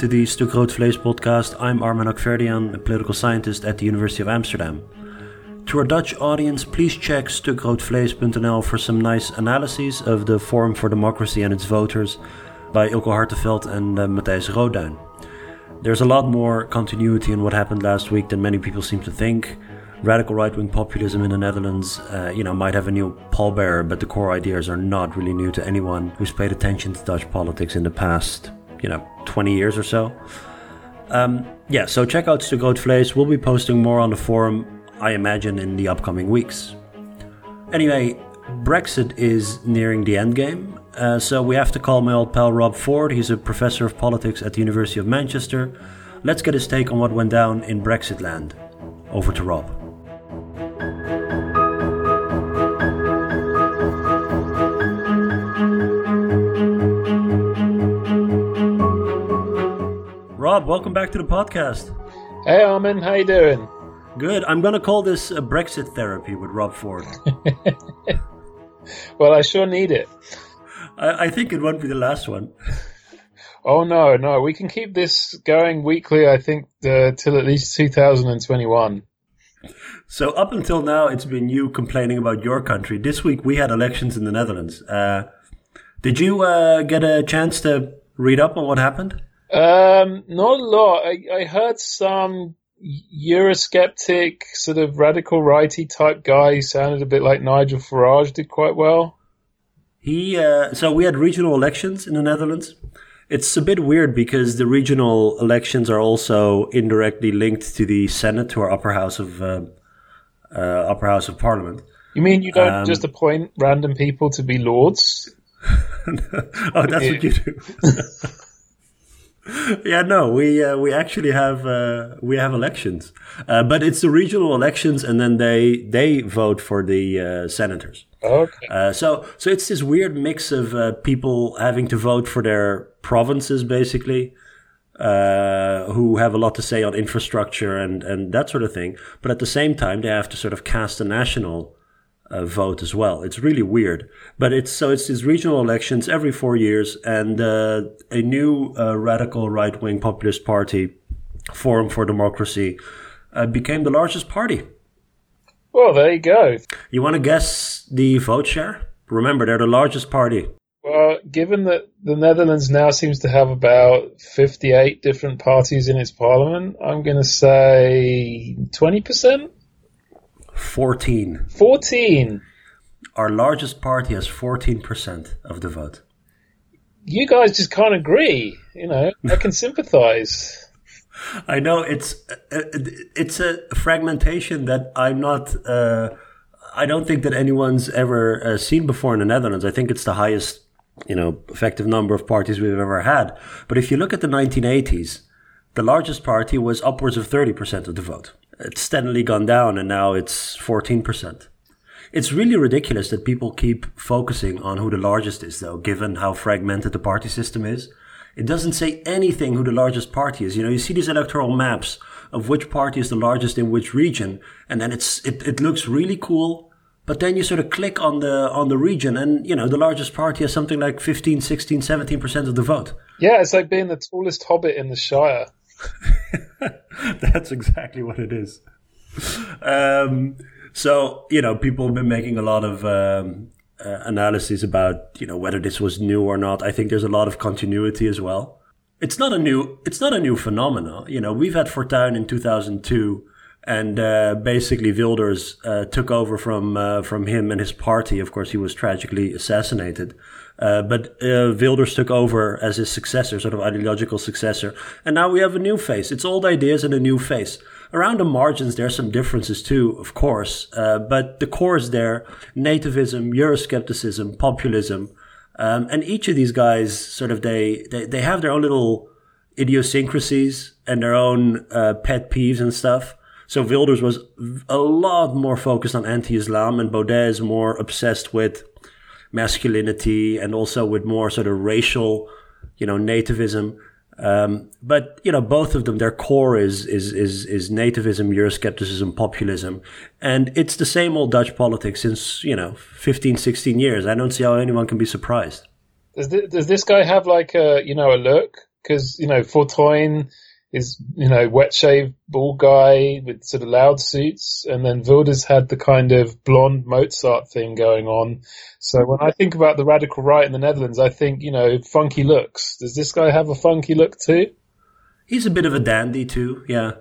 to the Stuk Rood Vlees podcast. I'm Armen Hakhverdian, a political scientist at the University of Amsterdam. To our Dutch audience, please check stukroodvlees.nl for some nice analyses of the Forum for Democracy and its voters by Eelco Harteveld and uh, Matthijs Rooduijn. There's a lot more continuity in what happened last week than many people seem to think. Radical right-wing populism in the Netherlands, uh, you know, might have a new pallbearer, but the core ideas are not really new to anyone who's paid attention to Dutch politics in the past, you know, 20 years or so. Um, yeah, so check out Vlees. We'll be posting more on the forum I imagine, in the upcoming weeks. Anyway, Brexit is nearing the end game, uh, so we have to call my old pal Rob Ford. He's a professor of politics at the University of Manchester. Let's get his take on what went down in Brexit land. Over to Rob. Rob, welcome back to the podcast. Hey Armen, how you doing? Good. I'm going to call this a Brexit therapy with Rob Ford. well, I sure need it. I, I, think it won't be the last one. Oh no, no, we can keep this going weekly. I think uh, till at least 2021. So up until now, it's been you complaining about your country. This week we had elections in the Netherlands. Uh, did you uh, get a chance to read up on what happened? Um, not a lot. I, I heard some Eurosceptic, sort of radical righty type guy who sounded a bit like Nigel Farage did quite well. He uh, so we had regional elections in the Netherlands. It's a bit weird because the regional elections are also indirectly linked to the Senate, to our upper house of uh, uh, upper house of Parliament. You mean you don't um, just appoint random people to be lords? oh, that's what you do. yeah, no, we uh, we actually have uh, we have elections, uh, but it's the regional elections, and then they they vote for the uh, senators. Okay. Uh, so so it's this weird mix of uh, people having to vote for their provinces, basically, who have a lot to say on infrastructure and and that sort of thing. But at the same time, they have to sort of cast a national uh, vote as well. It's really weird, but it's so it's these regional elections every four years, and uh, a new uh, radical right wing populist party, Forum for Democracy, uh, became the largest party. Well, there you go. You want to guess the vote share? Remember, they're the largest party. Well, given that the Netherlands now seems to have about 58 different parties in its parliament, I'm going to say 20%. 14. 14. Our largest party has 14% of the vote. You guys just can't agree. You know, I can sympathize. I know it's it's a fragmentation that I'm not. Uh, I don't think that anyone's ever uh, seen before in the Netherlands. I think it's the highest, you know, effective number of parties we've ever had. But if you look at the 1980s, the largest party was upwards of 30% of the vote it's steadily gone down and now it's 14%. It's really ridiculous that people keep focusing on who the largest is, though, given how fragmented the party system is. It doesn't say anything who the largest party is. You know, you see these electoral maps of which party is the largest in which region, and then it's it, it looks really cool. But then you sort of click on the on the region, and you know the largest party has something like 15, 16, 17 percent of the vote. Yeah, it's like being the tallest hobbit in the Shire. That's exactly what it is. Um, so you know, people have been making a lot of um, uh, analyses about you know whether this was new or not. I think there's a lot of continuity as well. It's not a new. It's not a new phenomenon. You know, we've had Fortuyn in 2002 and uh, basically Wilders uh, took over from uh, from him and his party. Of course, he was tragically assassinated, uh, but uh, Wilders took over as his successor, sort of ideological successor, and now we have a new face. It's old ideas and a new face. Around the margins, there are some differences too, of course, uh, but the core is there: nativism, Euroscepticism, populism, um, and each of these guys sort of they they, they have their own little idiosyncrasies and their own pet peeves and stuff. So Wilders was a lot more focused on anti-Islam, and Baudet is more obsessed with masculinity and also with more sort of racial, you know, nativism. Um, but you know, both of them, their core is is is is nativism, Euroscepticism, populism, and it's the same old Dutch politics since you know 15, 16 years. I don't see how anyone can be surprised. Does this, does this guy have like a you know a look? Because you know, Fortuyn is you know wet shave bald guy with sort of loud suits, and then Wilders had the kind of blonde Mozart thing going on. So when I think about the radical right in the Netherlands, I think you know funky looks. Does this guy have a funky look too? He's a bit of a dandy too, yeah.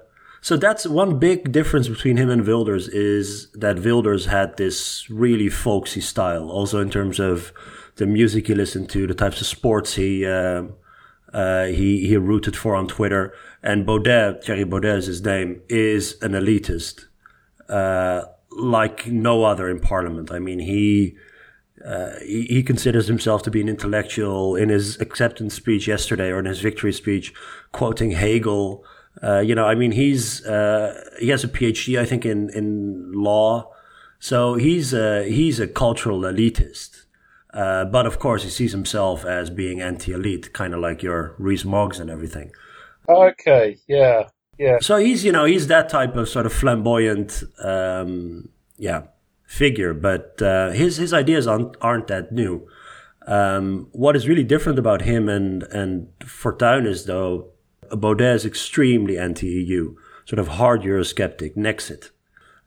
So that's one big difference between him and Wilders is that Wilders had this really folksy style, also in terms of the music he listened to, the types of sports he uh, uh, he he rooted for on Twitter. And Baudet, Thierry Baudet is his name, is an elitist, uh, like no other in Parliament. I mean, he, uh, he he considers himself to be an intellectual. In his acceptance speech yesterday, or in his victory speech, quoting Hegel. Uh, you know, I mean, he's uh, he has a PhD, I think, in in law. So he's a, he's a cultural elitist. Uh, but of course, he sees himself as being anti-elite, kind of like your Rees-Moggs and everything. Okay, yeah, yeah. So he's, you know, he's that type of sort of flamboyant, um, yeah, figure. But uh, his his ideas aren't, aren't that new. Um, what is really different about him and and Fortuyn is though Baudet is extremely anti-EU, sort of hard Eurosceptic, Nexit.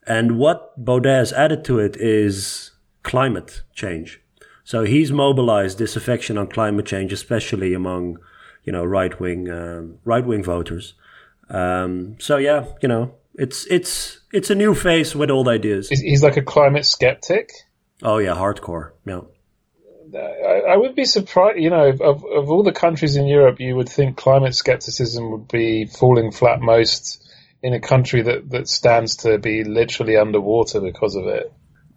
And what Baudet has added to it is climate change. So he's mobilized this affection on climate change, especially among, you know, right wing um, right wing voters. Um, so yeah, you know, it's it's it's a new face with old ideas. He's like a climate skeptic. Oh yeah, hardcore. Yeah. I, I would be surprised, you know, of, of all the countries in Europe, you would think climate skepticism would be falling flat most in a country that, that stands to be literally underwater because of it.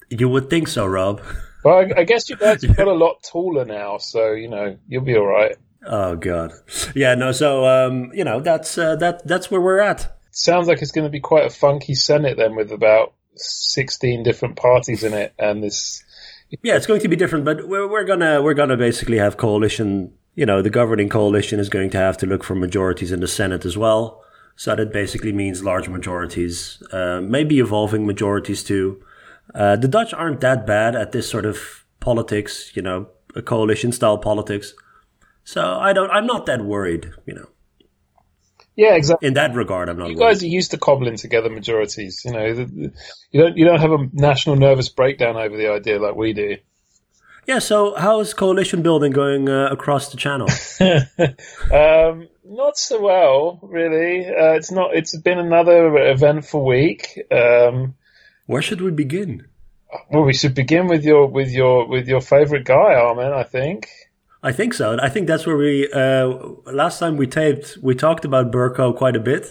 You would think so, Rob. Well, I, I guess you guys have got a lot taller now, so you know you'll be all right. Oh God, yeah, no. So um, you know that's uh, that that's where we're at. Sounds like it's going to be quite a funky Senate then, with about sixteen different parties in it, and this. Yeah, it's going to be different, but we're we're gonna we're gonna basically have coalition. You know, the governing coalition is going to have to look for majorities in the Senate as well. So that basically means large majorities, uh, maybe evolving majorities too. Uh, the Dutch aren't that bad at this sort of politics, you know, a coalition style politics. So I don't, I'm not that worried, you know. Yeah, exactly. In that regard, I'm not. You worried. guys are used to cobbling together majorities. You know, you don't you don't have a national nervous breakdown over the idea like we do. Yeah. So how is coalition building going uh, across the channel? um, not so well, really. Uh, it's not. It's been another eventful week. Um, where should we begin? Well, we should begin with your with your with your favorite guy, Armen. I think. I think so. I think that's where we uh, last time we taped. We talked about Bercow quite a bit,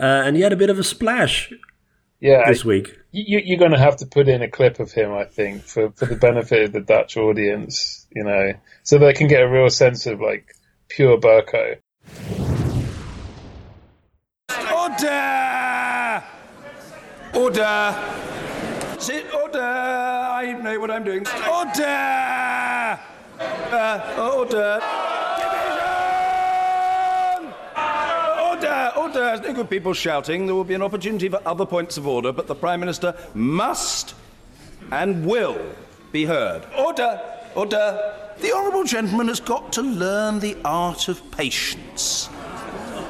uh, and he had a bit of a splash. Yeah, this week. You, you're going to have to put in a clip of him, I think, for for the benefit of the Dutch audience. You know, so they can get a real sense of like pure Bercow. Order! Order! Sit, order! I know what I'm doing. Order! Uh, order! Division! Order! Order! There's no good people shouting. There will be an opportunity for other points of order, but the Prime Minister must and will be heard. Order! Order! The Honourable Gentleman has got to learn the art of patience.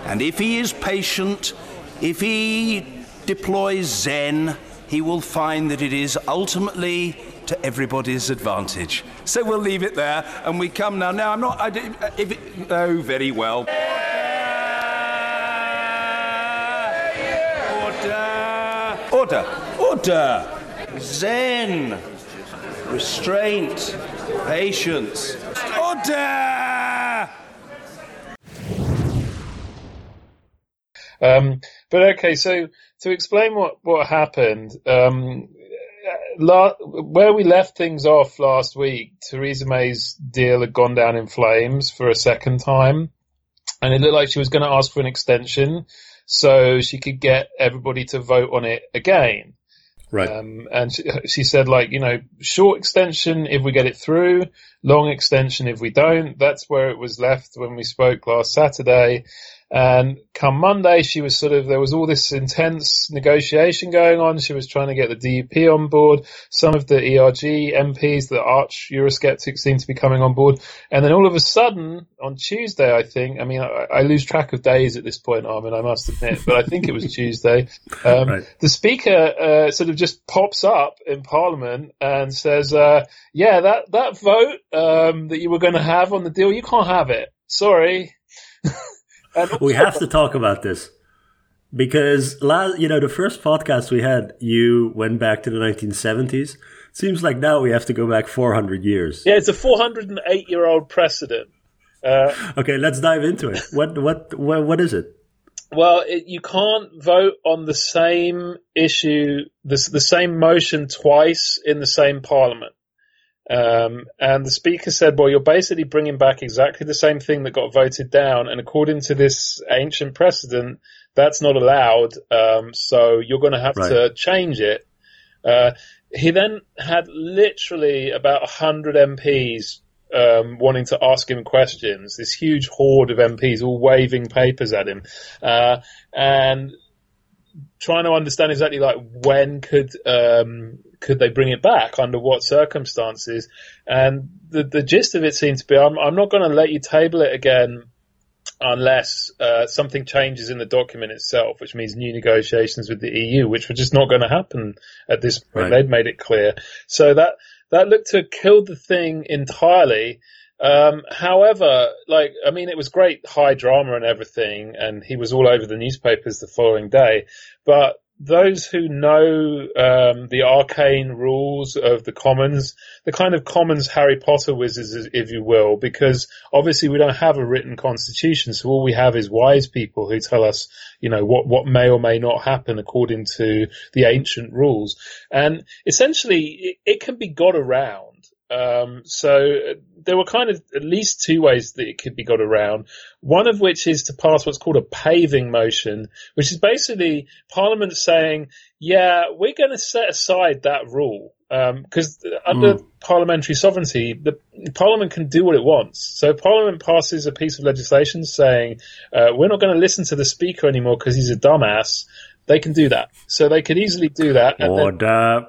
And if he is patient, if he deploys Zen, he will find that it is ultimately to everybody's advantage. So we'll leave it there, and we come now. Now I'm not. I, if it, oh, very well. Order! Order! Order! Zen! Restraint! Patience! Order! Um, but okay, so to explain what what happened, um, la- where we left things off last week, Theresa May's deal had gone down in flames for a second time, and it looked like she was going to ask for an extension so she could get everybody to vote on it again. Right. Um, and she, she said, like, you know, short extension if we get it through, long extension if we don't. That's where it was left when we spoke last Saturday. And come Monday, she was sort of, there was all this intense negotiation going on. She was trying to get the DUP on board. Some of the ERG MPs, the arch Eurosceptics seem to be coming on board. And then all of a sudden, on Tuesday, I think, I mean, I, I lose track of days at this point, Armen, I must admit, but I think it was Tuesday. Um, right. The speaker, uh, sort of just pops up in parliament and says, uh, yeah, that, that vote, um, that you were going to have on the deal, you can't have it. Sorry. we have to talk about this because last, you know, the first podcast we had, you went back to the 1970s. Seems like now we have to go back 400 years. Yeah, it's a 408 year old precedent. Uh, okay, let's dive into it. What, what, what, what is it? Well, it, you can't vote on the same issue, the, the same motion twice in the same parliament. Um, and the speaker said, well, you're basically bringing back exactly the same thing that got voted down. And according to this ancient precedent, that's not allowed. Um, so you're going to have right. to change it. Uh, he then had literally about a hundred MPs um, wanting to ask him questions. This huge horde of MPs all waving papers at him, uh, and trying to understand exactly like when could um, could they bring it back under what circumstances? And the the gist of it seems to be, I'm I'm not going to let you table it again unless uh, something changes in the document itself, which means new negotiations with the EU, which were just not going to happen at this point. Right. They'd made it clear. So that that looked to have killed the thing entirely. Um, however, like, I mean, it was great high drama and everything, and he was all over the newspapers the following day. But those who know um, the arcane rules of the commons, the kind of commons Harry Potter wizards, if you will, because obviously we don't have a written constitution, so all we have is wise people who tell us, you know, what what may or may not happen according to the ancient rules, and essentially it, it can be got around. Um, so there were kind of at least two ways that it could be got around. One of which is to pass what's called a paving motion, which is basically Parliament saying, yeah, we're going to set aside that rule. Because um, under mm. parliamentary sovereignty, the Parliament can do what it wants. So Parliament passes a piece of legislation saying, uh, we're not going to listen to the Speaker anymore because he's a dumbass. They can do that. So they could easily do that. Order.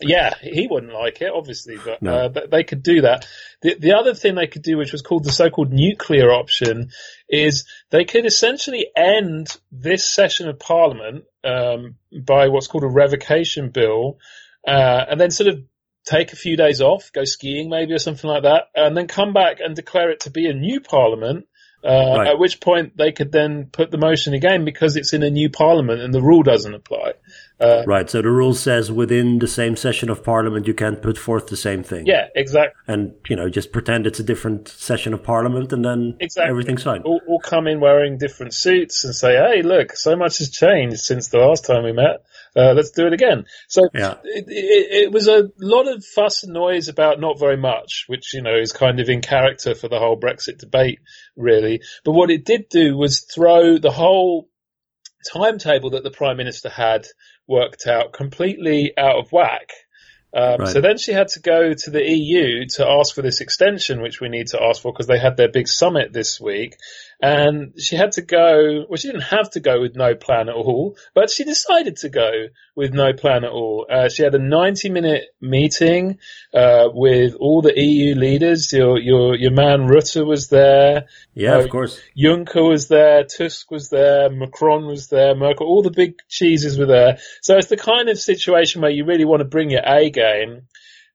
Yeah, he wouldn't like it, obviously, but, no. uh, but they could do that. The, the other thing they could do, which was called the so-called nuclear option, is they could essentially end this session of Parliament um, by what's called a revocation bill, uh, and then sort of take a few days off, go skiing maybe or something like that, and then come back and declare it to be a new Parliament. Uh, right. At which point they could then put the motion again because it's in a new parliament and the rule doesn't apply. Uh, right. So the rule says within the same session of parliament, you can't put forth the same thing. Yeah, exactly. And, you know, just pretend it's a different session of parliament and then exactly. everything's fine. All, all come in wearing different suits and say, hey, look, so much has changed since the last time we met. Uh, let's do it again. So yeah. it, it, it, was a lot of fuss and noise about not very much, which, you know, is kind of in character for the whole Brexit debate, really. But what it did do was throw the whole timetable that the Prime Minister had worked out completely out of whack. Um, right. So then she had to go to the EU to ask for this extension, which we need to ask for because they had their big summit this week. And she had to go, well, she didn't have to go with no plan at all, but she decided to go with no plan at all. Uh, she had a 90 minute meeting, uh, with all the EU leaders. Your, your, your man Rutte was there. Yeah, uh, of course. Juncker was there. Tusk was there. Macron was there. Merkel, all the big cheeses were there. So it's the kind of situation where you really want to bring your A game.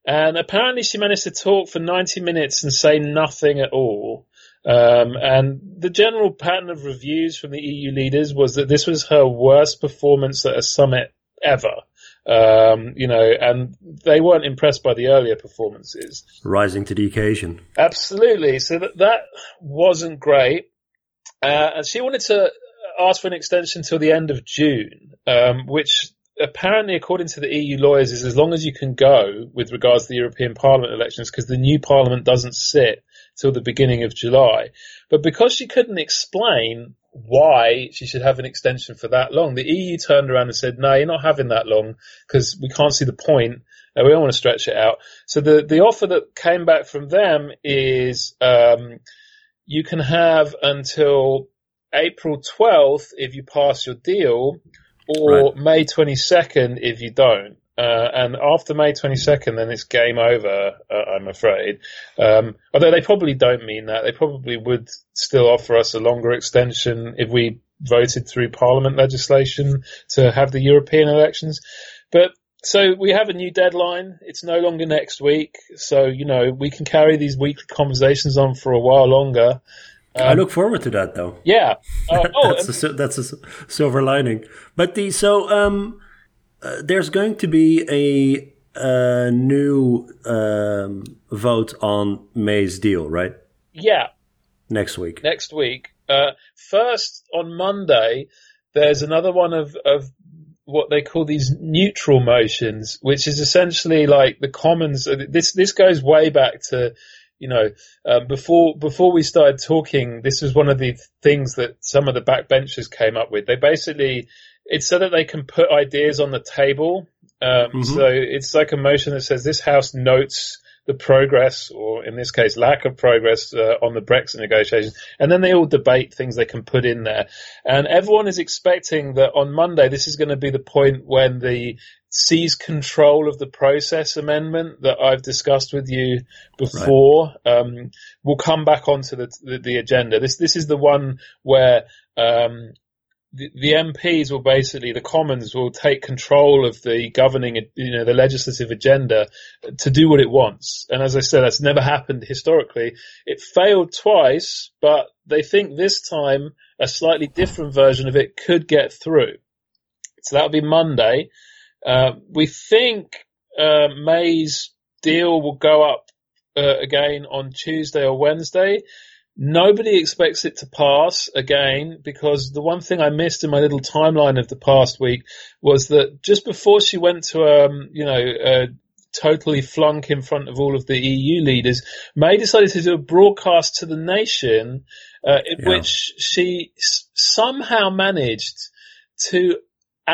And apparently she managed to talk for 90 minutes and say nothing at all. Um, and the general pattern of reviews from the EU leaders was that this was her worst performance at a summit ever. Um, you know, and they weren't impressed by the earlier performances. Rising to the occasion. Absolutely. So that, that wasn't great. Uh, and she wanted to ask for an extension till the end of June, um, which apparently, according to the EU lawyers, is as long as you can go with regards to the European Parliament elections, because the new Parliament doesn't sit till the beginning of July. But because she couldn't explain why she should have an extension for that long, the EU turned around and said, no, you're not having that long because we can't see the point. Uh, we don't want to stretch it out. So the, the offer that came back from them is, um, you can have until April 12th if you pass your deal, or Right. May 22nd if you don't. Uh, and after May 22nd, then it's game over, uh, I'm afraid. Um, although they probably don't mean that. They probably would still offer us a longer extension if we voted through parliament legislation to have the European elections. But so we have a new deadline. It's no longer next week. So, you know, we can carry these weekly conversations on for a while longer. I look forward to that, though. Yeah. Uh, oh, that's a, that's a silver lining. But the so um, uh, there's going to be a, uh new um, vote on May's deal, right? yeah. Next week. next week. Uh, first on Monday, there's another one of, of what they call these neutral motions, which is essentially like the Commons. This this goes way back to, you know, um, before before we started talking. This was one of the things that some of the backbenchers came up with. They basically it's so that they can put ideas on the table. Um, So it's like a motion that says this House notes the progress, or in this case, lack of progress uh, on the Brexit negotiations, and then they all debate things they can put in there. And everyone is expecting that on Monday, this is going to be the point when the seize control of the process amendment that I've discussed with you before um, will come back onto the, the the agenda. This this is the one where um, the, the MPs will basically, the Commons will take control of the governing, you know, the legislative agenda to do what it wants. And as I said, that's never happened historically. It failed twice, but they think this time a slightly different version of it could get through. So that'll be Monday. Uh, we think uh, May's deal will go up uh, again on Tuesday or Wednesday. Nobody expects it to pass again because the one thing I missed in my little timeline of the past week was that just before she went to, um, you know, uh, totally flunk in front of all of the EU leaders, May decided to do a broadcast to the nation uh, in Yeah. which she s- somehow managed to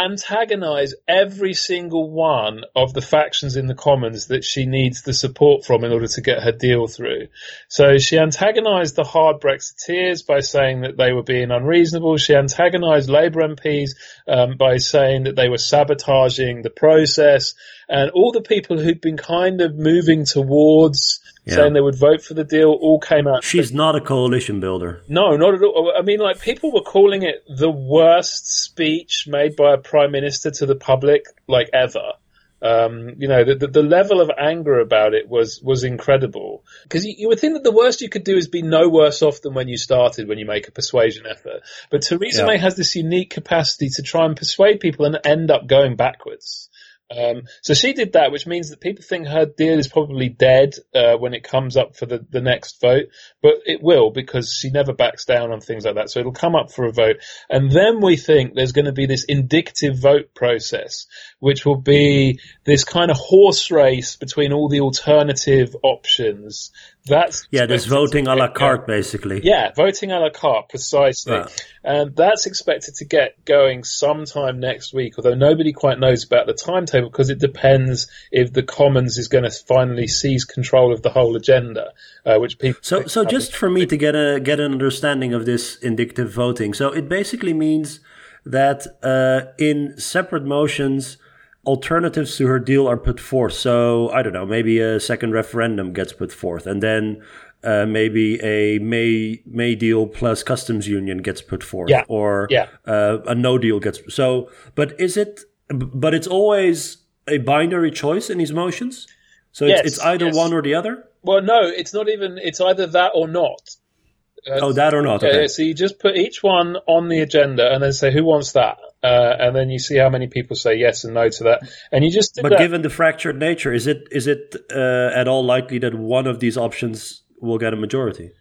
antagonize every single one of the factions in the Commons that she needs the support from in order to get her deal through. So she antagonized the hard Brexiteers by saying that they were being unreasonable. She antagonized Labour MPs um, by saying that they were sabotaging the process. And all the people who'd been kind of moving towards Yeah. saying they would vote for the deal all came out. She's not a coalition builder. No, not at all. I mean, like people were calling it the worst speech made by a prime minister to the public, like ever. Um, you know, the, the, the level of anger about it was was incredible. Because you, you would think that the worst you could do is be no worse off than when you started, when you make a persuasion effort. But Theresa Yeah. May has this unique capacity to try and persuade people and end up going backwards. Um, so she did that, which means that people think her deal is probably dead uh, when it comes up for the, the next vote, but it will because she never backs down on things like that. So it'll come up for a vote, and then we think there's going to be this indicative vote process, which will be this kind of horse race between all the alternative options. That's Yeah, there's voting a la carte, basically. yeah, voting a la carte, precisely. Yeah. And that's expected to get going sometime next week, although nobody quite knows about the timetable because it depends if the Commons is going to finally seize control of the whole agenda, uh, which people. So, so just for me to get a get an understanding of this indicative voting, so it basically means that uh, in separate motions, alternatives to her deal are put forth. So I don't know, maybe a second referendum gets put forth, and then uh, maybe a May May deal plus customs union gets put forth, Yeah. or Yeah. uh, a no deal gets. So, but is it? But it's always a binary choice in these motions. So Yes, it's, it's either yes. one or the other. Well, no, it's not even. It's either that or not. Uh, Oh, that or not. Okay. so you just put each one on the agenda and then say who wants that, uh, and then you see how many people say yes and no to that, and you just. But that. given the fractured nature, is it is it uh, at all likely that one of these options will get a majority?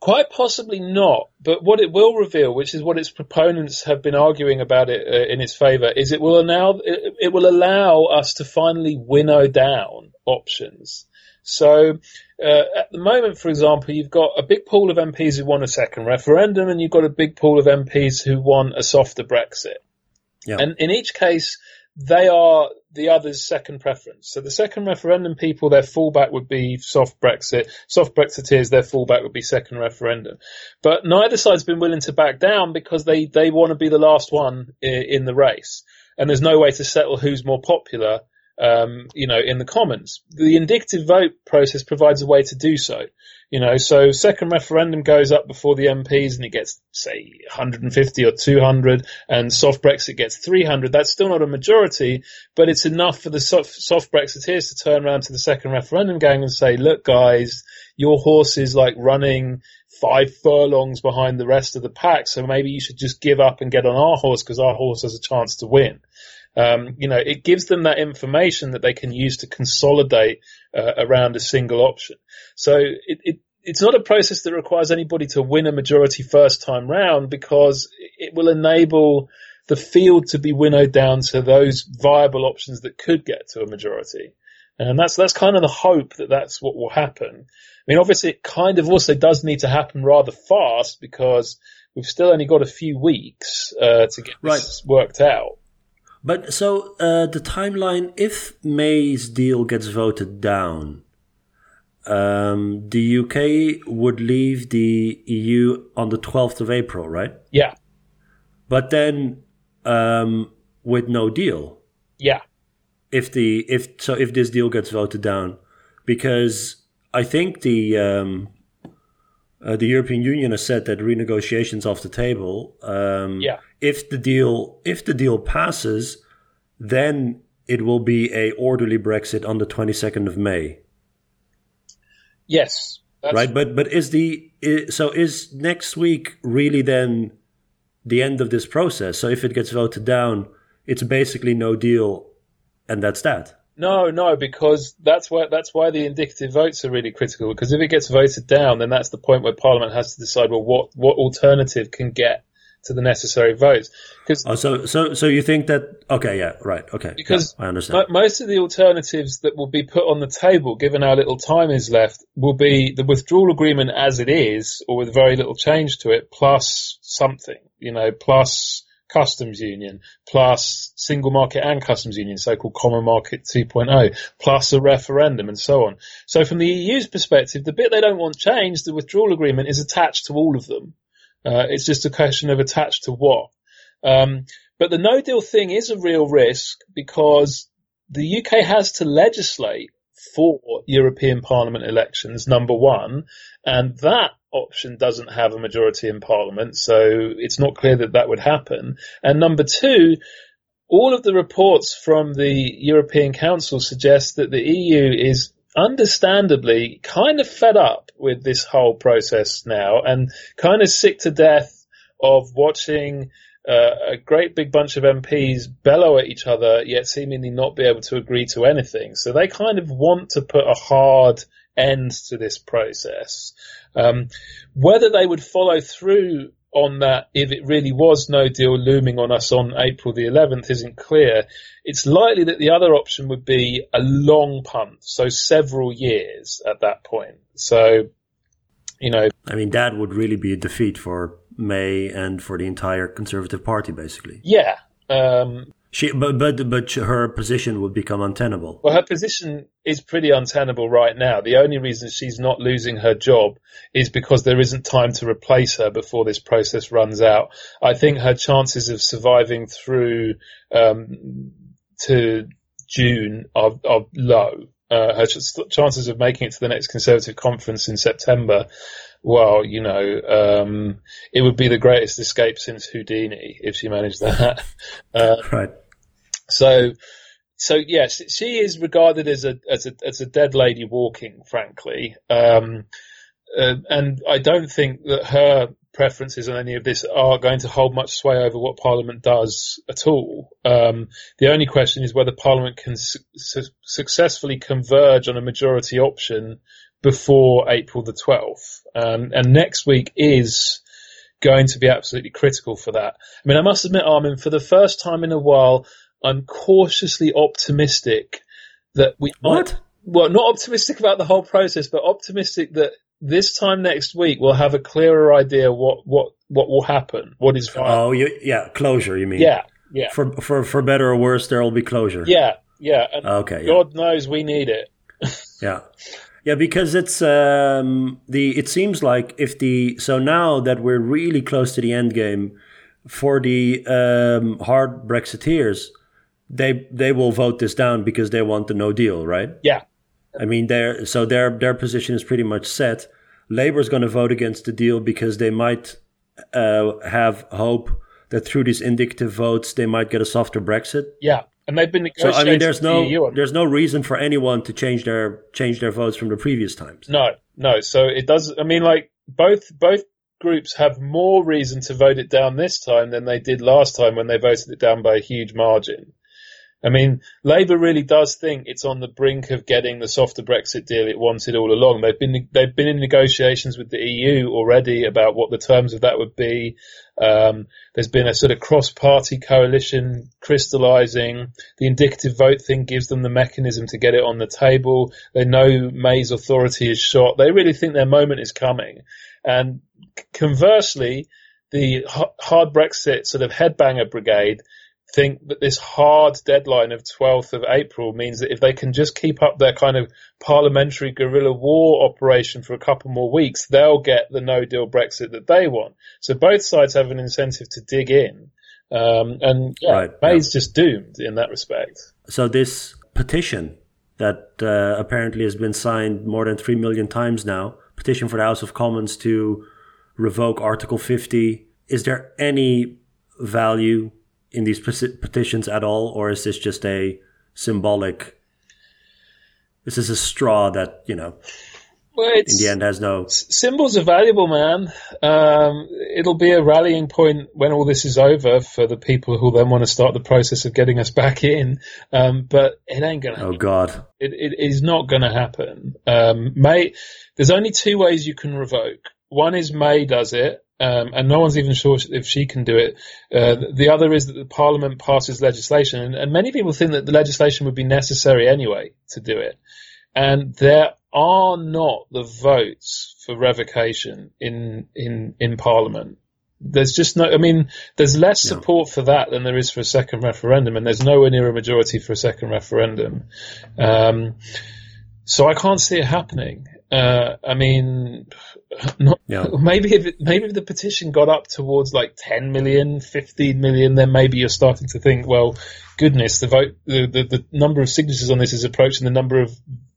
Quite possibly not, but what it will reveal, which is what its proponents have been arguing about it uh, in its favour, is it will allow it, it will allow us to finally winnow down options. So uh, at the moment, for example, you've got a big pool of MPs who want a second referendum, and you've got a big pool of MPs who want a softer Brexit. Yeah. And in each case, they are the other's second preference. So the second referendum people, their fallback would be soft Brexit. Soft Brexiteers, their fallback would be second referendum. But neither side's been willing to back down because they, they want to be the last one in, in the race. And there's no way to settle who's more popular, um, you know, in the Commons. The indicative vote process provides a way to do so. You know, so second referendum goes up before the MPs and it gets, say, 150 or 200 and soft Brexit gets 300. That's still not a majority, but it's enough for the soft, soft Brexiteers to turn around to the second referendum gang and say, look guys, your horse is like running five furlongs behind the rest of the pack, so maybe you should just give up and get on our horse because our horse has a chance to win. Um, you know, it gives them that information that they can use to consolidate uh, around a single option. So it, it, it's not a process that requires anybody to win a majority first time round because it will enable the field to be winnowed down to those viable options that could get to a majority. And that's, that's kind of the hope that that's what will happen. I mean, obviously it kind of also does need to happen rather fast because we've still only got a few weeks, uh, to get right. this worked out. But so uh, the timeline, if May's deal gets voted down, um, the UK would leave the EU on the 12th of April, right? Yeah. But then um, with no deal. Yeah. If the if so if this deal gets voted down, because I think the um, uh, the European Union has said that renegotiations off the table. Um, yeah. If the deal if the deal passes, then it will be a orderly Brexit on the twenty second of May. Yes. right, but but is the is, so is next week really then the end of this process? So if it gets voted down, it's basically no deal, and that's that. No, no, because that's why that's why the indicative votes are really critical. Because if it gets voted down, then that's the point where Parliament has to decide well what what alternative can get to the necessary votes. Because oh, so so so you think that okay, yeah, right, okay, because yeah, I understand. most of the alternatives that will be put on the table, given how little time is left, will be the withdrawal agreement as it is, or with very little change to it, plus something, you know, plus customs union, plus single market and customs union, so-called common market 2.0, plus a referendum and so on. So from the EU's perspective, the bit they don't want changed, the withdrawal agreement is attached to all of them. Uh, it's just a question of attached to what. Um, but the no deal thing is a real risk because the UK has to legislate for European Parliament elections, number one, and that option doesn't have a majority in Parliament, so it's not clear that that would happen. And number two, all of the reports from the European Council suggest that the EU is understandably kind of fed up with this whole process now and kind of sick to death of watching uh, a great big bunch of MPs bellow at each other, yet seemingly not be able to agree to anything. So they kind of want to put a hard end to this process. Um, whether they would follow through on that if it really was no deal looming on us on April the 11th isn't clear. It's likely that the other option would be a long punt, so several years at that point. So, you know. I mean, that would really be a defeat for May and for the entire Conservative Party, basically. Yeah. Um, she, but, but, but her position would become untenable. Well, her position is pretty untenable right now. The only reason she's not losing her job is because there isn't time to replace her before this process runs out. I think her chances of surviving through, um, to June are, are low. Uh, her ch- chances of making it to the next Conservative conference in September well, you know, um, it would be the greatest escape since Houdini if she managed that. Uh, right. So, so yes, she is regarded as a as a as a dead lady walking, frankly. Um, uh, and I don't think that her preferences on any of this are going to hold much sway over what Parliament does at all. Um, the only question is whether Parliament can su- su- successfully converge on a majority option before April the 12th. Um, and next week is going to be absolutely critical for that. I mean, I must admit, Armen, for the first time in a while, I'm cautiously optimistic that we what? Might, well, not optimistic about the whole process, but optimistic that this time next week we'll have a clearer idea what what what will happen, what is Oh, you, yeah, closure. You mean? Yeah, Yeah. For for for better or worse, there will be closure. Yeah, yeah. And Okay. yeah. God knows we need it. Yeah. Yeah, because it's um, the. It seems like if the so now that we're really close to the end game for the um, hard Brexiteers, they they will vote this down because they want the No Deal, right? Yeah, I mean, their so their their position is pretty much set. Labour's going to vote against the deal because they might uh, have hope that through these indicative votes they might get a softer Brexit. yeah. And they've been negotiating. So. I mean, there's with the no there's no reason for anyone to change their change their votes from the previous times. No, no. So it does. I mean, like both both groups have more reason to vote it down this time than they did last time when they voted it down by a huge margin. I mean, Labour really does think it's on the brink of getting the softer Brexit deal it wanted all along. They've been they've been in negotiations with the EU already about what the terms of that would be. Um, there's been a sort of cross-party coalition crystallising. The indicative vote thing gives them the mechanism to get it on the table. They know May's authority is shot. They really think their moment is coming. And conversely, the hard Brexit sort of headbanger brigade think that this hard deadline of 12th of April means that if they can just keep up their kind of parliamentary guerrilla war operation for a couple more weeks, they'll get the no deal Brexit that they want. So both sides have an incentive to dig in. Um, and yeah, Right, May's just doomed in that respect. So this petition that uh, apparently has been signed more than three million times now, petition for the House of Commons to revoke Article 50. Is there any value in these petitions at all, or is this just a symbolic? This is a straw that you know Well, it's, in the end has no. symbols are valuable, man. Um, it'll be a rallying point when all this is over for the people who then want to start the process of getting us back in. Um, but it ain't gonna. Oh God! It, it is not gonna happen. Um, May. There's only two ways you can revoke. One is May does it. Um, and no one's even sure if she can do it. Uh, the other is that the Parliament passes legislation, and, and many people think that the legislation would be necessary anyway to do it. And there are not the votes for revocation in in in Parliament. There's just no. I mean, there's less support for that than there is for a second referendum, and there's nowhere near a majority for a second referendum. Um, so I can't see it happening. Uh, I mean, not, Yeah. maybe if it, maybe if the petition got up towards like 10 million, 15 million, then maybe you're starting to think, well, goodness, the vote, the, the, the number of signatures on this is approaching the number of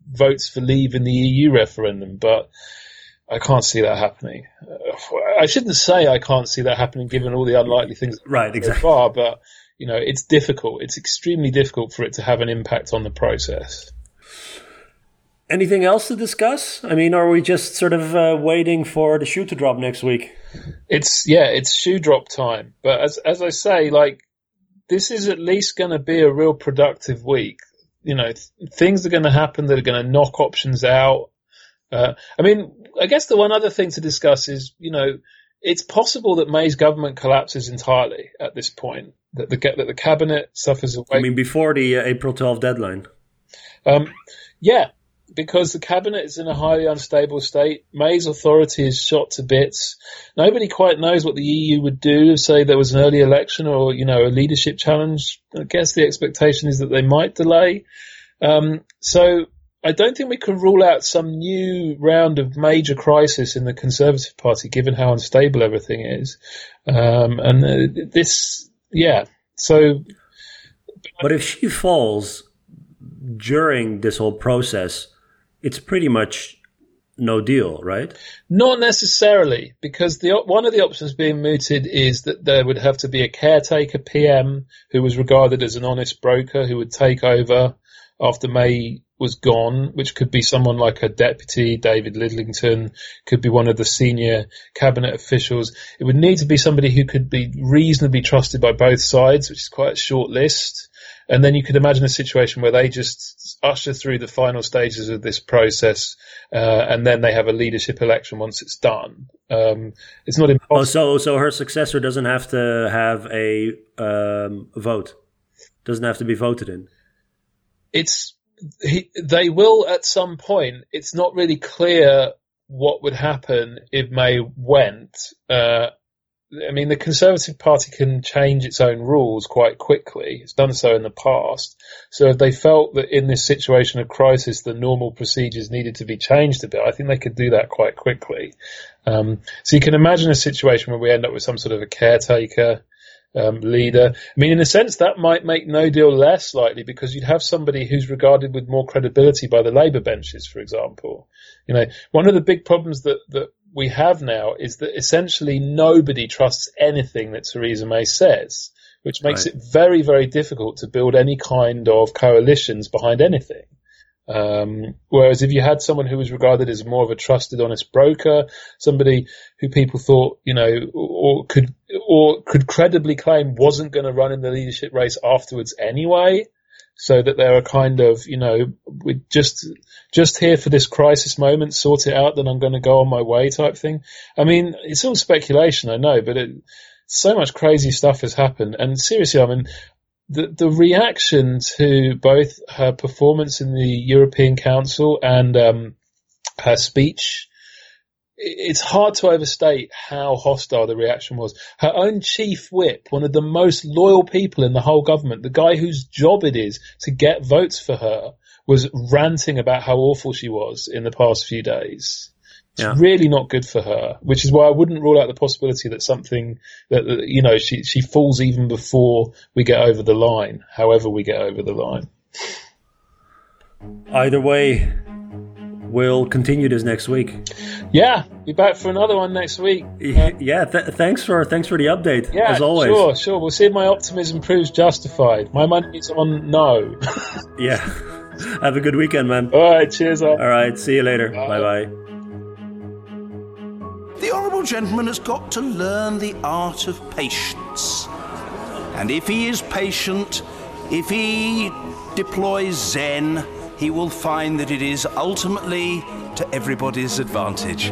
votes for leave in the EU referendum, but I can't see that happening. Uh, I shouldn't say I can't see that happening given all the unlikely things Right, so exactly. far, but you know, it's difficult. It's extremely difficult for it to have an impact on the process. Anything else to discuss? I mean, are we just sort of uh, waiting for the shoe to drop next week? It's yeah, it's shoe drop time. But as as I say, like this is at least going to be a real productive week. You know, th- things are going to happen that are going to knock options out. Uh, I mean, I guess the one other thing to discuss is, you know, it's possible that May's government collapses entirely at this point. That the that the cabinet suffers away. I mean, before the uh, April 12 deadline. Um, yeah, because the cabinet is in a highly unstable state. May's authority is shot to bits. Nobody quite knows what the EU would do if, say, there was an early election or, you know, a leadership challenge. I guess the expectation is that they might delay. Um, so I don't think we can rule out some new round of major crisis in the Conservative Party, given how unstable everything is. Um, and uh, this, yeah. So But if she falls during this whole process, it's pretty much no deal, right? Not necessarily, because the one of the options being mooted is that there would have to be a caretaker PM who was regarded as an honest broker who would take over after May was gone, which could be someone like a deputy, David Lidington, could be one of the senior cabinet officials. It would need to be somebody who could be reasonably trusted by both sides, which is quite a short list. And then you could imagine a situation where they just usher through the final stages of this process, uh, and then they have a leadership election once it's done. Um, it's not Oh, impossible. so so her successor doesn't have to have a um, vote, doesn't have to be voted in. It's he, they will at some point. It's not really clear what would happen if May went. Uh, I mean, the Conservative Party can change its own rules quite quickly. It's done so in the past. So if they felt that in this situation of crisis, the normal procedures needed to be changed a bit, I think they could do that quite quickly. Um, so you can imagine a situation where we end up with some sort of a caretaker um, leader. I mean, in a sense, that might make no deal less likely because you'd have somebody who's regarded with more credibility by the Labour benches, for example. You know, one of the big problems that, that we have now is that essentially nobody trusts anything that Theresa May says, which makes right. it very, very difficult to build any kind of coalitions behind anything. Um, whereas if you had someone who was regarded as more of a trusted, honest broker, somebody who people thought, you know, or could, or could credibly claim wasn't going to run in the leadership race afterwards anyway, so that they're a kind of, you know, we just, just here for this crisis moment, sort it out, then I'm going to go on my way type thing. I mean, it's all speculation, I know, but it, so much crazy stuff has happened. And seriously, I mean, the, the reaction to both her performance in the European Council and um, her speech, it's hard to overstate how hostile the reaction was. Her own chief whip, one of the most loyal people in the whole government, the guy whose job it is to get votes for her, was ranting about how awful she was in the past few days. It's yeah. really not good for her, which is why I wouldn't rule out the possibility that something that, you know, she, she falls even before we get over the line, however we get over the line. Either way, we'll continue this next week. Yeah, be back for another one next week. yeah, th- thanks for thanks for the update. Yeah, as always. Sure, sure. We'll see if my optimism proves justified. My money is on no. yeah. Have a good weekend, man. All right, cheers. All right, see you later. Bye bye. The Honourable Gentleman has got to learn the art of patience. And if he is patient, if he deploys Zen, he will find that it is ultimately to everybody's advantage.